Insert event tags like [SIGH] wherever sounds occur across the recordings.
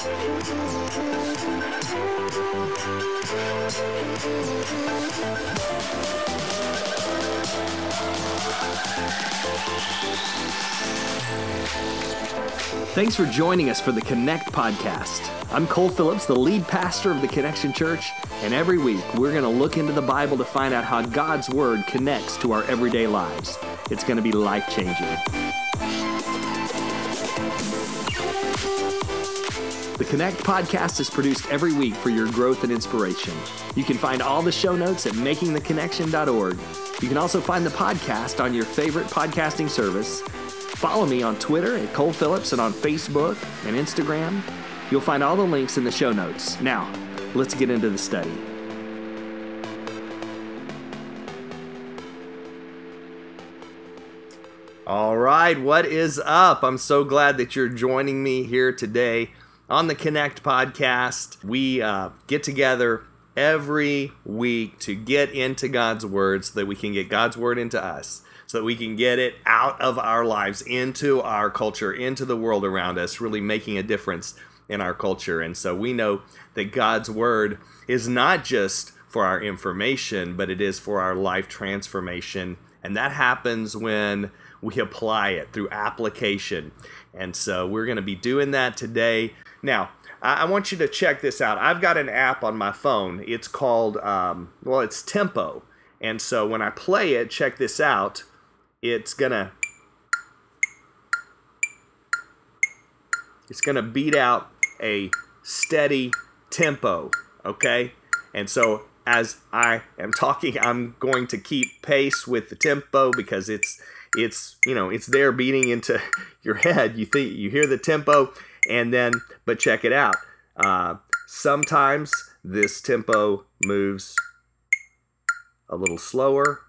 Thanks for joining us for the Connect podcast. I'm Cole Phillips, the lead pastor of the Connection Church, and every week we're going to look into the Bible to find out how God's Word connects to our everyday lives. It's going to be life changing. The Connect podcast is produced every week for your growth and inspiration. You can find all the show notes at makingtheconnection.org. You can also find the podcast on your favorite podcasting service Follow me on Twitter at Cole Phillips and on Facebook and Instagram. You'll find all the links in the show notes. Now, let's get into the study. All right, what is up? I'm so glad that you're joining me here today on the Connect podcast. We uh, get together every week to get into God's Word so that we can get God's Word into us so that we can get it out of our lives into our culture, into the world around us, really making a difference in our culture. And so we know that God's word is not just for our information, but it is for our life transformation. And that happens when we apply it through application. And so we're going to be doing that today. Now, I want you to check this out. I've got an app on my phone. It's called, um, well, it's Tempo. And so when I play it, check this out it's gonna it's gonna beat out a steady tempo okay and so as i am talking i'm going to keep pace with the tempo because it's it's you know it's there beating into [LAUGHS] your head you think you hear the tempo and then but check it out uh, sometimes this tempo moves a little slower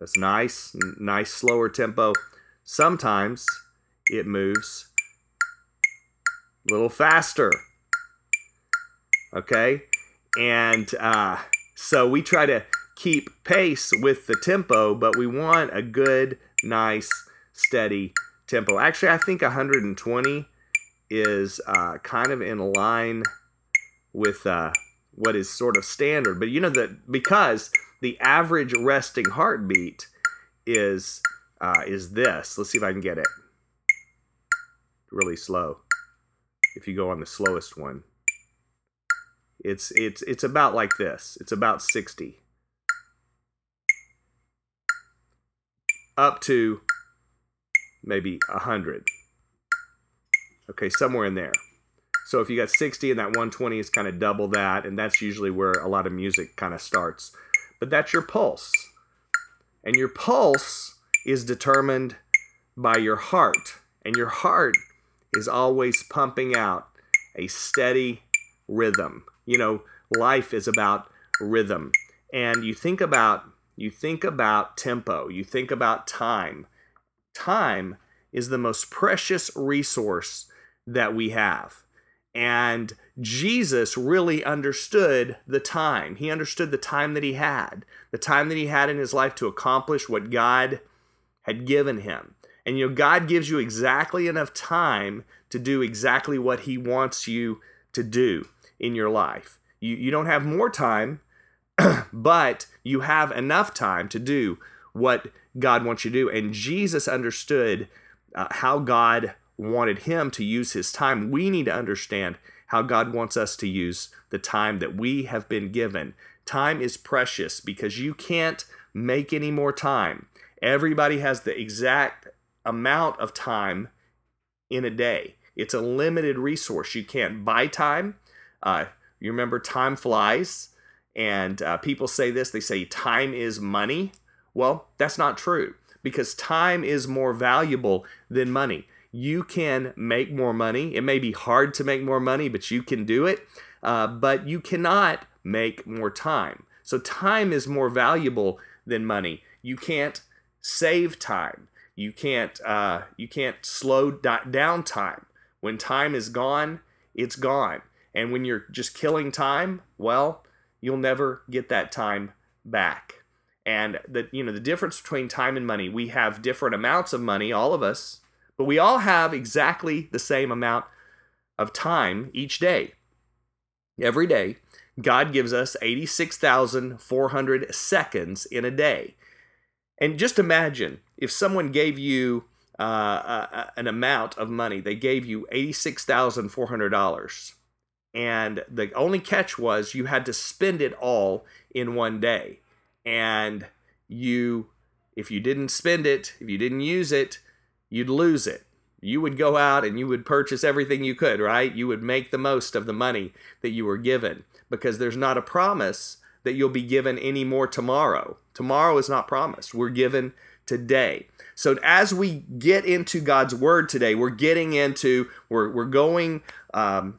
That's nice, nice slower tempo. Sometimes it moves a little faster. Okay? And uh, so we try to keep pace with the tempo, but we want a good, nice, steady tempo. Actually, I think 120 is uh, kind of in line with uh, what is sort of standard. But you know that because the average resting heartbeat is uh, is this. Let's see if I can get it. Really slow. If you go on the slowest one, it's it's it's about like this. It's about 60. Up to maybe 100. Okay, somewhere in there. So if you got 60 and that 120 is kind of double that, and that's usually where a lot of music kind of starts but that's your pulse. And your pulse is determined by your heart. And your heart is always pumping out a steady rhythm. You know, life is about rhythm. And you think about you think about tempo, you think about time. Time is the most precious resource that we have. And Jesus really understood the time. He understood the time that he had, the time that he had in his life to accomplish what God had given him. And you know, God gives you exactly enough time to do exactly what he wants you to do in your life. You, you don't have more time, [CLEARS THROAT] but you have enough time to do what God wants you to do. And Jesus understood uh, how God wanted him to use his time. We need to understand how God wants us to use the time that we have been given. Time is precious because you can't make any more time. Everybody has the exact amount of time in a day. It's a limited resource. You can't buy time. Uh, you remember, time flies. And uh, people say this they say time is money. Well, that's not true because time is more valuable than money you can make more money. It may be hard to make more money, but you can do it. Uh, but you cannot make more time. So time is more valuable than money. You can't save time. You can't uh, you can't slow down time. When time is gone, it's gone. And when you're just killing time, well, you'll never get that time back. And the you know the difference between time and money, we have different amounts of money, all of us, but we all have exactly the same amount of time each day. Every day, God gives us 86,400 seconds in a day. And just imagine if someone gave you uh, an amount of money, they gave you $86,400. And the only catch was you had to spend it all in one day. And you, if you didn't spend it, if you didn't use it, you'd lose it you would go out and you would purchase everything you could, right? You would make the most of the money that you were given because there's not a promise that you'll be given any more tomorrow. Tomorrow is not promised. We're given today. So as we get into God's word today, we're getting into, we're, we're going um,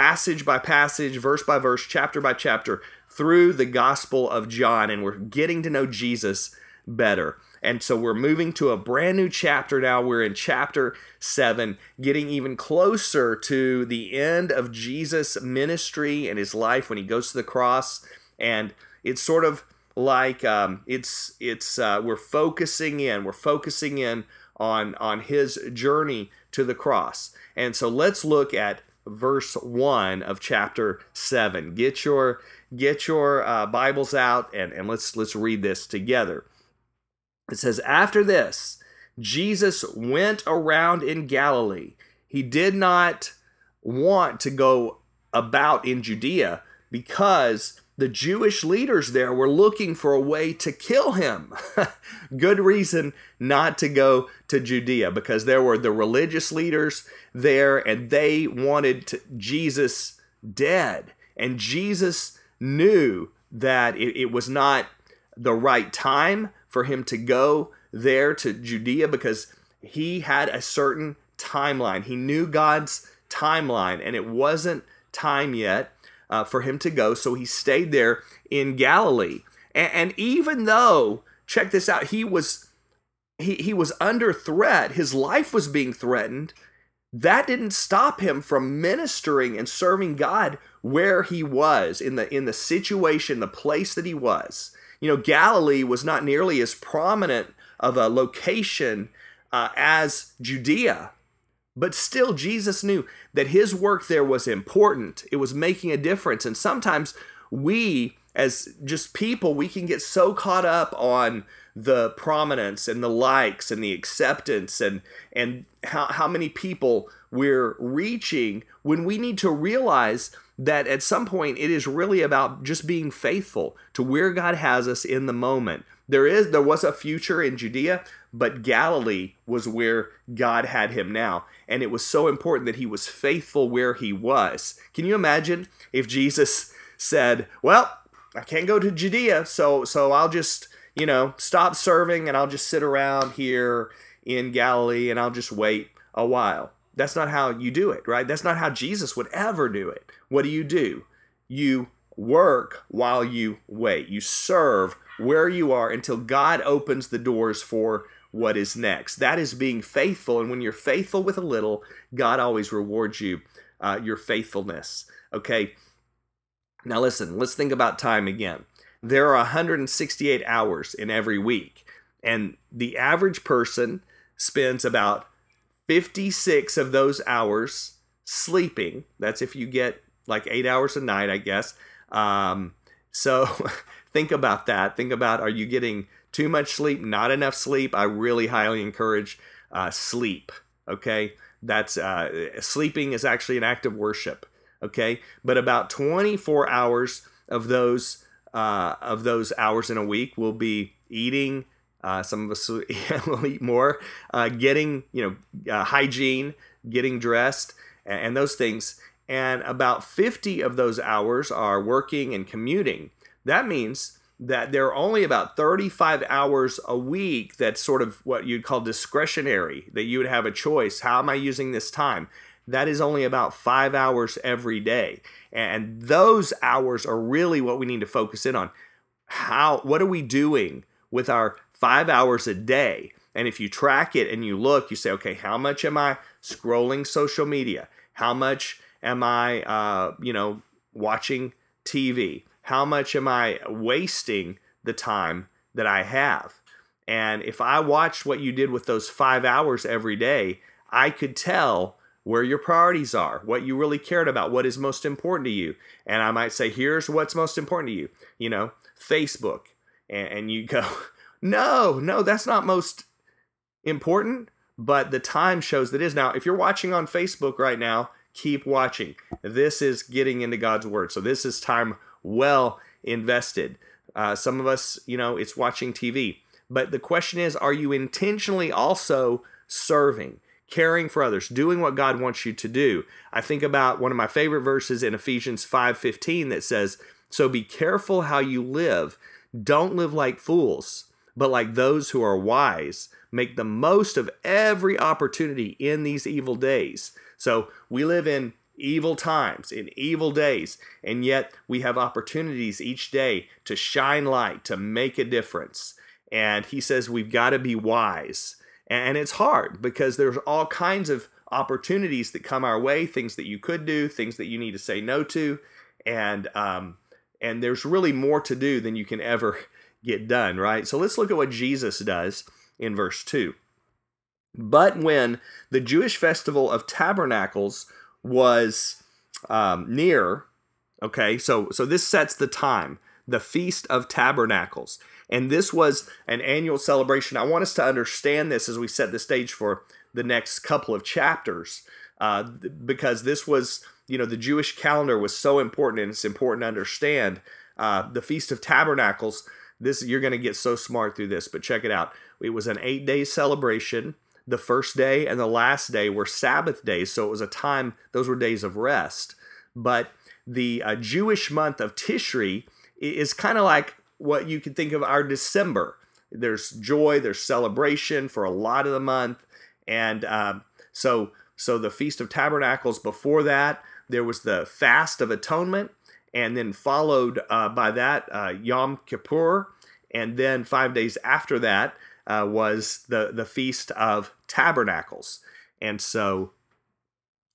passage by passage, verse by verse, chapter by chapter through the Gospel of John, and we're getting to know Jesus better. And so we're moving to a brand new chapter now. We're in chapter 7, getting even closer to the end of Jesus' ministry and his life when he goes to the cross. And it's sort of like um, it's it's uh, we're focusing in, we're focusing in on on his journey to the cross. And so let's look at verse 1 of chapter 7 get your get your uh, bibles out and, and let's let's read this together it says, After this, Jesus went around in Galilee. He did not want to go about in Judea because the Jewish leaders there were looking for a way to kill him. [LAUGHS] Good reason not to go to Judea because there were the religious leaders there and they wanted to, Jesus dead. And Jesus knew that it, it was not the right time for him to go there to Judea because he had a certain timeline. He knew God's timeline, and it wasn't time yet uh, for him to go. So he stayed there in Galilee. And, and even though, check this out, he was he, he was under threat, his life was being threatened. That didn't stop him from ministering and serving God where he was in the in the situation, the place that he was. You know, Galilee was not nearly as prominent of a location uh, as Judea, but still, Jesus knew that his work there was important. It was making a difference. And sometimes we, as just people, we can get so caught up on the prominence and the likes and the acceptance and and how, how many people we're reaching when we need to realize that at some point it is really about just being faithful to where God has us in the moment. There is there was a future in Judea, but Galilee was where God had him now, and it was so important that he was faithful where he was. Can you imagine if Jesus said, "Well, I can't go to Judea, so so I'll just, you know, stop serving and I'll just sit around here in Galilee and I'll just wait a while." That's not how you do it, right? That's not how Jesus would ever do it. What do you do? You work while you wait. You serve where you are until God opens the doors for what is next. That is being faithful. And when you're faithful with a little, God always rewards you uh, your faithfulness. Okay. Now, listen, let's think about time again. There are 168 hours in every week, and the average person spends about 56 of those hours sleeping. That's if you get like eight hours a night, I guess. Um, so [LAUGHS] think about that. Think about are you getting too much sleep, not enough sleep? I really highly encourage uh, sleep. Okay, that's uh, sleeping is actually an act of worship. Okay, but about 24 hours of those uh, of those hours in a week will be eating, uh, some of us will [LAUGHS] eat more. Uh, getting, you know, uh, hygiene, getting dressed, and, and, those things. And about 50 of those hours are working and commuting. That means that there are only about 35 hours a week that's sort of what you'd call discretionary, that you would have a choice. How am I using this time? That is only about five hours every day. And those hours are really what we need to focus in on. How, what are we doing with our five hours a day. And if you track it and you look, you say, okay, how much am I scrolling social media? How much am I, uh, you know, watching TV? How much am I wasting the time that I have. And if I watched what you did with those five hours every day, I could tell where your priorities are, what you really cared about, what is most important to you. And I might say, here's what's most important to you, you know, Facebook. And, and you go, [LAUGHS] no, no, that's not most important. But the time shows that is. Now, if you're watching on Facebook right now, keep watching. This is getting into God's Word. So this is time well invested. Uh, some of us, you know, it's watching TV. But the question is, are you intentionally also serving? caring for others, doing what God wants you to do. I think about one of my favorite verses in Ephesians 5:15 that says, "So be careful how you live. Don't live like fools, but like those who are wise. Make the most of every opportunity in these evil days." So, we live in evil times, in evil days, and yet we have opportunities each day to shine light, to make a difference. And he says we've got to be wise and it's hard because there's all kinds of opportunities that come our way, things that you could do, things that you need to say no to, and um, and there's really more to do than you can ever [LAUGHS] get done, right? So let's look at what Jesus does in verse two. But when the Jewish festival of tabernacles was um, near, okay, so so this sets the time, the feast of tabernacles. And this was an annual celebration. I want us to understand this as we set the stage for the next couple of chapters, uh, because this was, you know, the Jewish calendar was so important, and it's important to understand. Uh, the Feast of Tabernacles. This you're going to get so smart through this, but check it out. It was an eight day celebration. The first day and the last day were Sabbath days, so it was a time. Those were days of rest. But the uh, Jewish month of Tishri is kind of like what you can think of our December. There's joy, there's celebration for a lot of the month, and um, so so the Feast of Tabernacles. Before that, there was the Fast of Atonement, and then followed uh, by that uh, Yom Kippur, and then five days after that uh, was the the Feast of Tabernacles, and so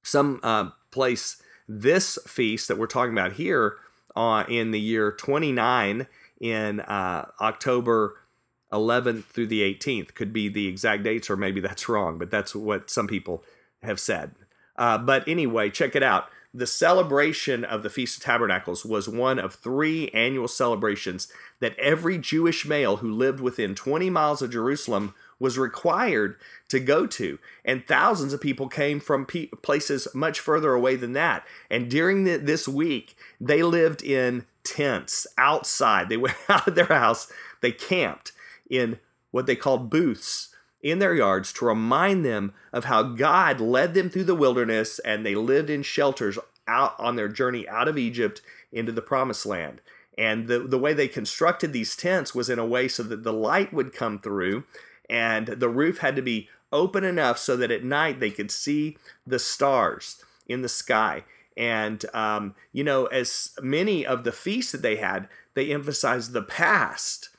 some uh, place this feast that we're talking about here uh, in the year 29 in uh, October 11th through the 18th. Could be the exact dates, or maybe that's wrong, but that's what some people have said. Uh, but anyway, check it out. The celebration of the Feast of Tabernacles was one of three annual celebrations that every Jewish male who lived within 20 miles of Jerusalem was required to go to. And thousands of people came from pe- places much further away than that. And during the, this week, they lived in tents outside. They [LAUGHS] went out of their house, they camped in what they called booths in their yards to remind them of how God led them through the wilderness and they lived in shelters out on their journey out of Egypt into the promised land. And the, the way they constructed these tents was in a way so that the light would come through and the roof had to be open enough so that at night they could see the stars in the sky. And, um, you know, as many of the feasts that they had, they emphasized the past.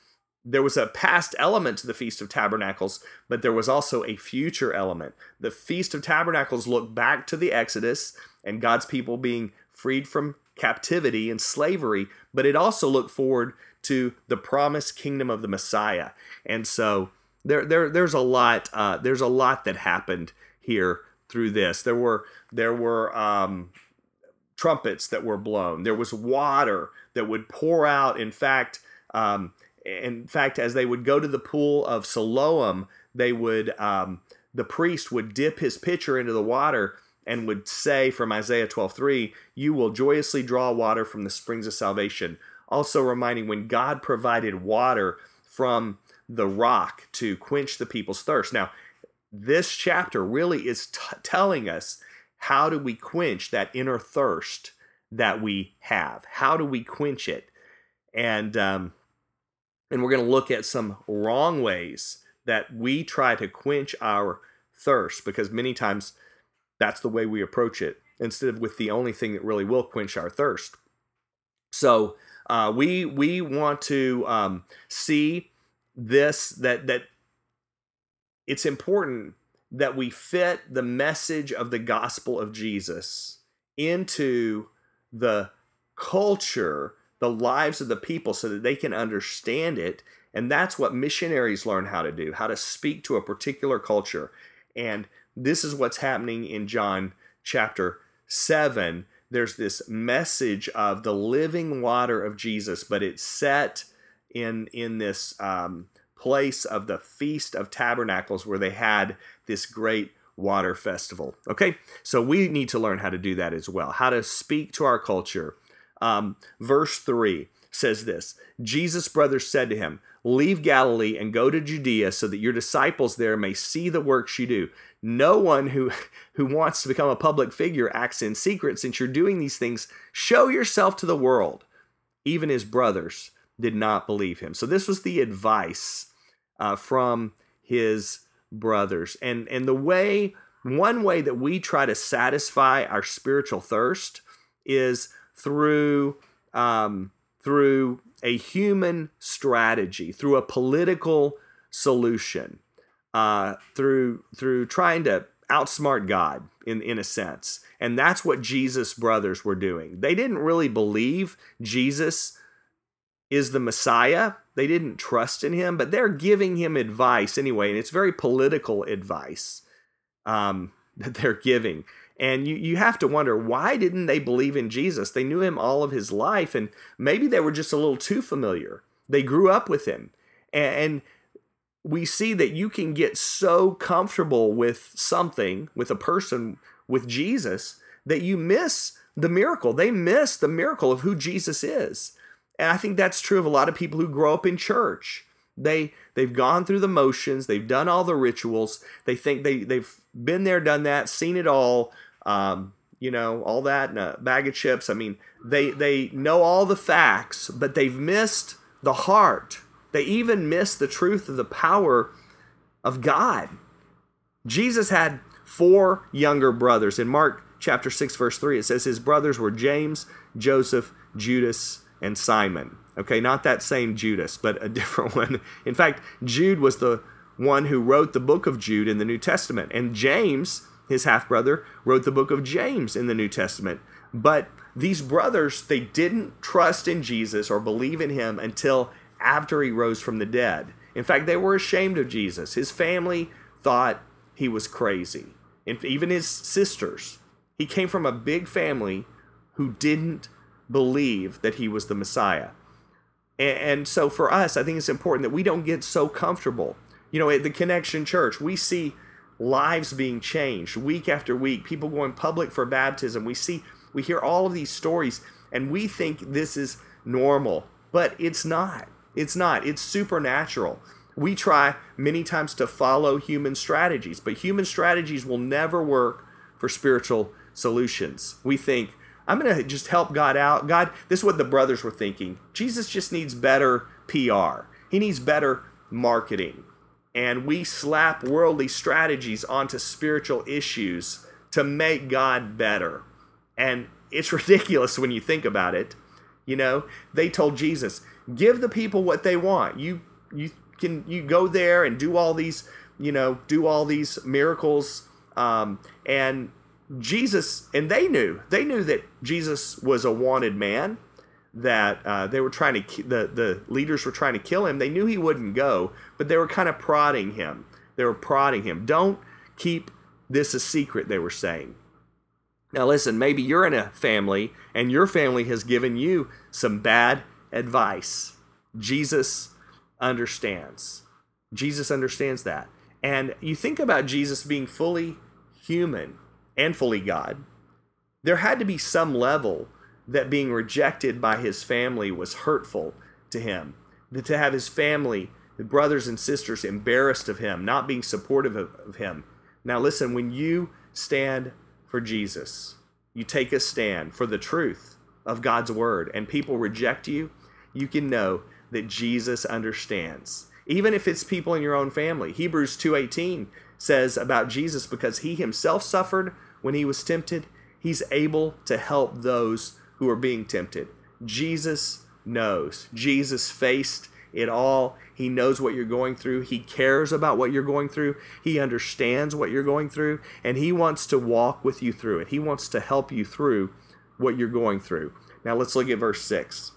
There was a past element to the Feast of Tabernacles, but there was also a future element. The Feast of Tabernacles looked back to the Exodus and God's people being freed from captivity and slavery, but it also looked forward to the promised kingdom of the Messiah. And so there, there there's a lot uh, there's a lot that happened here through this. There were there were um, trumpets that were blown. There was water that would pour out. In fact, um, in fact, as they would go to the pool of Siloam, they would um, the priest would dip his pitcher into the water and would say from Isaiah 12:3, "You will joyously draw water from the springs of salvation." Also reminding when God provided water from the rock to quench the people's thirst. Now, this chapter really is t- telling us how do we quench that inner thirst that we have? How do we quench it? And um, and we're going to look at some wrong ways that we try to quench our thirst because many times that's the way we approach it instead of with the only thing that really will quench our thirst. So uh, we we want to um, see this that that it's important that we fit the message of the gospel of Jesus into the culture, the lives of the people so that they can understand it And that's what missionaries learn how to do, how to speak to a particular culture. And this is what's happening in John chapter 7. There's this message of the living water of Jesus, but it's set in, in this um, place of the Feast of Tabernacles where they had this great water festival. Okay, so we need to learn how to do that as well, how to speak to our culture. Um, verse 3 says this Jesus' brothers said to him, Leave Galilee and go to Judea so that your disciples there may see the works you do. No one who, [LAUGHS] who wants to become a public figure acts in secret. Since you're doing these things, show yourself to the world. Even his brothers did not believe him. So, this was the advice uh, from his brothers. And, and the way, one way that we try to satisfy our spiritual thirst is through um, through a human strategy, through a political solution, uh, through through trying to outsmart God in in a sense. And that's what Jesus' brothers were doing. They didn't really believe Jesus is the Messiah. They didn't trust in him, but they're giving him advice anyway, and it's very political advice um, [LAUGHS] that they're giving. And you, you have to wonder why didn't they believe in Jesus? They knew him all of his life, and maybe they were just a little too familiar. They grew up with him. And we see that you can get so comfortable with something, with a person, with Jesus, that you miss the miracle. They miss the miracle of who Jesus is. And I think that's true of a lot of people who grow up in church. They they've gone through the motions, they've done all the rituals, they think they they've been there, done that, seen it all, um, you know, all that and a bag of chips. I mean, they they know all the facts, but they've missed the heart. They even miss the truth of the power of God. Jesus had four younger brothers. In Mark chapter 6, verse 3, it says his brothers were James, Joseph, Judas, and Simon. Okay, not that same Judas, but a [LAUGHS] different one. In fact, Jude was the one who wrote the book of Jude in the New Testament. And James his half brother, wrote the book of James in the New Testament. But these brothers, they didn't trust in Jesus or believe in him until after he rose from the dead. In fact, they were ashamed of Jesus. His family thought he was crazy. And even his sisters. He came from a big family who didn't believe that he was the Messiah. And so for us, I think it's important that we don't get so comfortable. You know, at the Connection Church, we see lives being changed week after week, people going public for baptism. We see, we hear all of these stories, and we think this is normal, but it's not. It's not. It's supernatural. We try many times to follow human strategies, but human strategies will never work for spiritual solutions. We think, I'm going to just help God out. God, this is what the brothers were thinking. Jesus just needs better PR, he needs better marketing and we slap worldly strategies onto spiritual issues to make God better. And it's [LAUGHS] ridiculous when you think about it. You know, they told Jesus, "Give the people what they want. You you can you go there and do all these, you know, do all these miracles." Um, and Jesus, and they knew they knew that Jesus was a wanted man that uh, they were trying to the the leaders were trying to kill him. They knew he wouldn't go, but they were kind of prodding him. They were prodding him. Don't keep this a secret. They were saying. Now listen, maybe you're in a family and your family has given you some bad advice. Jesus understands. Jesus understands that. And you think about Jesus being fully human and fully God. There had to be some level that being rejected by his family was hurtful to him. That to have his family, the brothers and sisters, embarrassed of him, not being supportive of, of him. Now, listen, when you stand for Jesus, you take a stand for the truth of God's word, and people reject you, you can know that Jesus understands. Even if it's people in your own family. Hebrews 2:18 says about Jesus because he himself suffered when he was tempted, he's able to help those who are being tempted. Jesus knows. Jesus faced it all. He knows what you're going through. He cares about what you're going through. He understands what you're going through, and He wants to walk with you through it. He wants to help you through what you're going through. Now let's look at verse 6.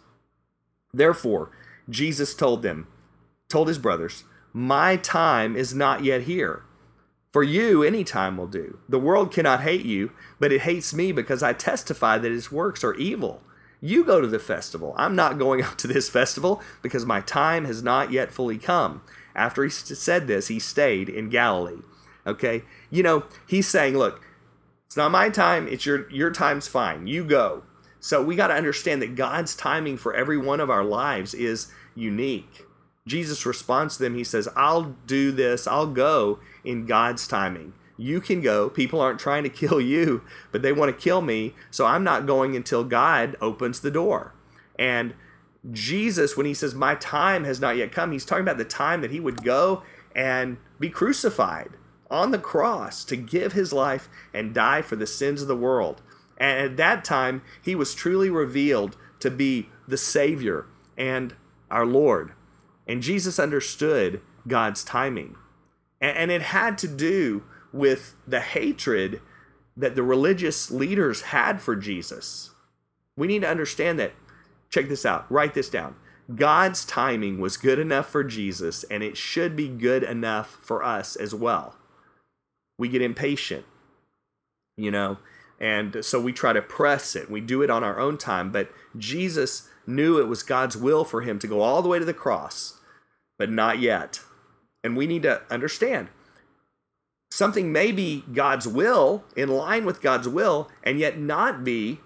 Therefore, Jesus told them, told his brothers, My time is not yet here. For you, any time will do. The world cannot hate you, but it hates me because I testify that its works are evil. You go to the festival. I'm not going [LAUGHS] up to this festival because my time has not yet fully come. After he said this, he stayed in Galilee. Okay? You know, he's saying, look, it's not my time, it's your your time's fine. You go. So we got to understand that God's timing for every one of our lives is unique. Jesus responds to them, he says, I'll do this, I'll go in God's timing. You can go. People aren't trying to kill you, but they want to kill me. So I'm not going until God opens the door. And Jesus, when he says, My time has not yet come, he's talking about the time that he would go and be crucified on the cross to give his life and die for the sins of the world. And at that time, he was truly revealed to be the Savior and our Lord. And Jesus understood God's timing. And it had to do with the hatred that the religious leaders had for Jesus. We need to understand that. Check this out, write this down. God's timing was good enough for Jesus, and it should be good enough for us as well. We get impatient, you know, and so we try to press it. We do it on our own time, but Jesus knew it was God's will for him to go all the way to the cross, but not yet. And we need to understand something may be God's will, in line with God's will, and yet not be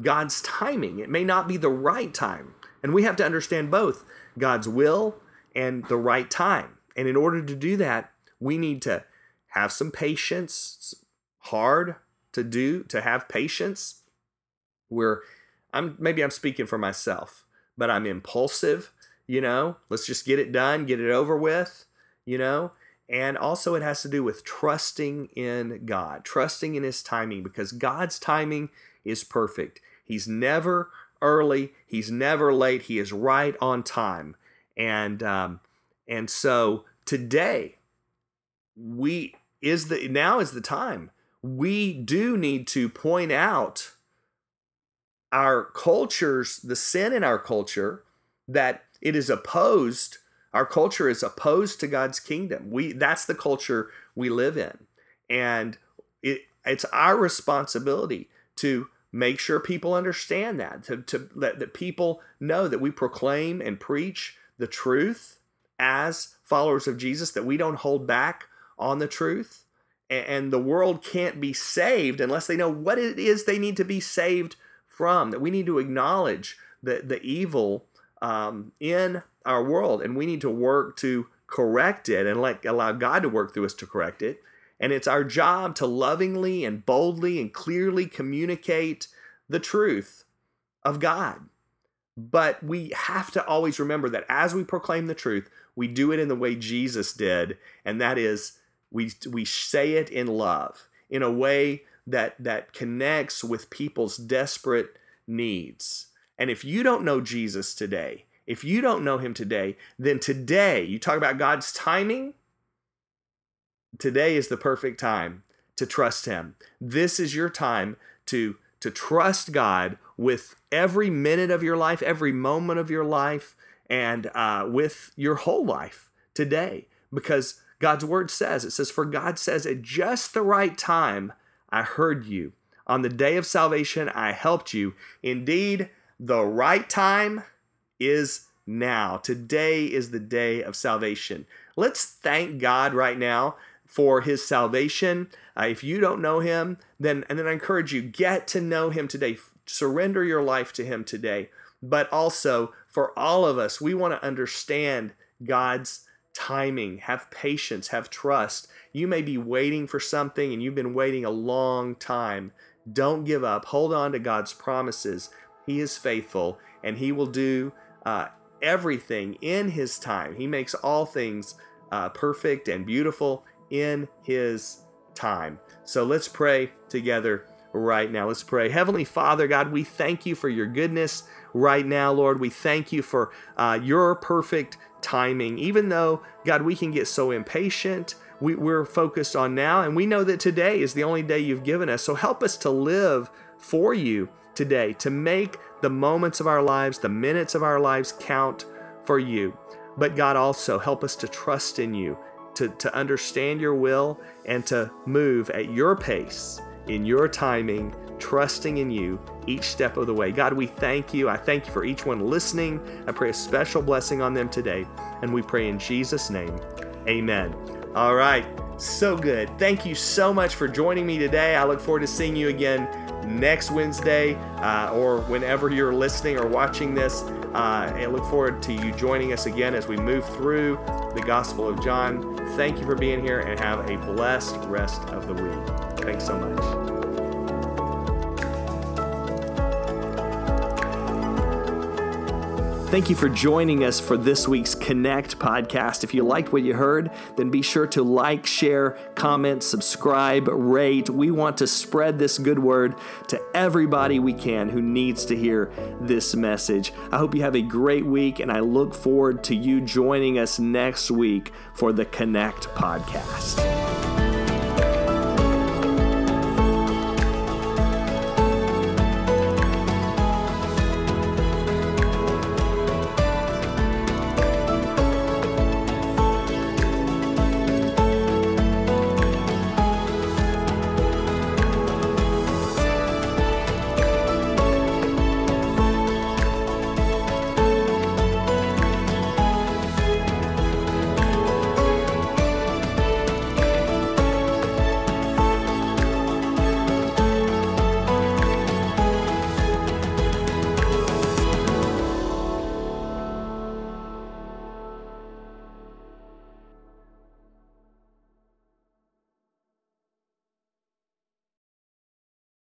God's timing. It may not be the right time. And we have to understand both God's will and the right time. And in order to do that, we need to have some patience. It's hard to do, to have patience. Where I'm maybe I'm speaking for myself, but I'm impulsive, you know. Let's just get it done, get it over with, you know. And also, it has to do with trusting in God, trusting in His timing, because God's timing is perfect. He's never early, He's never late. He is right on time. And um, and so today, we is the now is the time. We do need to point out our cultures, the sin in our culture, that it is opposed our culture is opposed to God's kingdom. We that's the culture we live in. And it it's our responsibility to make sure people understand that, to, to let that people know that we proclaim and preach the truth as followers of Jesus, that we don't hold back on the truth. And the world can't be saved unless they know what it is they need to be saved from. That we need to acknowledge the, the evil um, in our world, and we need to work to correct it and let allow God to work through us to correct it. And it's our job to lovingly and boldly and clearly communicate the truth of God. But we have to always remember that as we proclaim the truth, we do it in the way Jesus did, and that is we we say it in love, in a way that that connects with people's desperate needs. And if you don't know Jesus today, if you don't know him today, then today, you talk about God's timing, today is the perfect time to trust him. This is your time to to trust God with every minute of your life, every moment of your life, and uh, with your whole life today. Because God's word says, it says, For God says, at just the right time, I heard you. On the day of salvation, I helped you. Indeed, the right time is now. Today is the day of salvation. Let's thank God right now for his salvation. Uh, if you don't know him, then and then I encourage you get to know him today. Surrender your life to him today. But also for all of us, we want to understand God's timing, have patience, have trust. You may be waiting for something and you've been waiting a long time. Don't give up. Hold on to God's promises. He is faithful and He will do uh, everything in His time. He makes all things uh, perfect and beautiful in His time. So let's pray together right now. Let's pray. Heavenly Father, God, we thank you for your goodness right now, Lord. We thank you for uh, your perfect timing. Even though, God, we can get so impatient, we, we're focused on now, and we know that today is the only day you've given us. So help us to live for you today, to make the moments of our lives, the minutes of our lives count for you. But God, also help us to trust in you, to, to understand your will, and to move at your pace, in your timing, trusting in you each step of the way. God, we thank you. I thank you for each one listening. I pray a special blessing on them today. And we pray in Jesus' name. Amen. All right. So good. Thank you so much for joining me today. I look forward to seeing you again next Wednesday uh, or whenever you're listening or watching this. Uh, I look forward to you joining us again as we move through the Gospel of John. Thank you for being here and have a blessed rest of the week. Thanks so much. Thank you for joining us for this week's Connect podcast. If you liked what you heard, then be sure to like, share, comment, subscribe, rate. We want to spread this good word to everybody we can who needs to hear this message. I hope you have a great week, and I look forward to you joining us next week for the Connect podcast.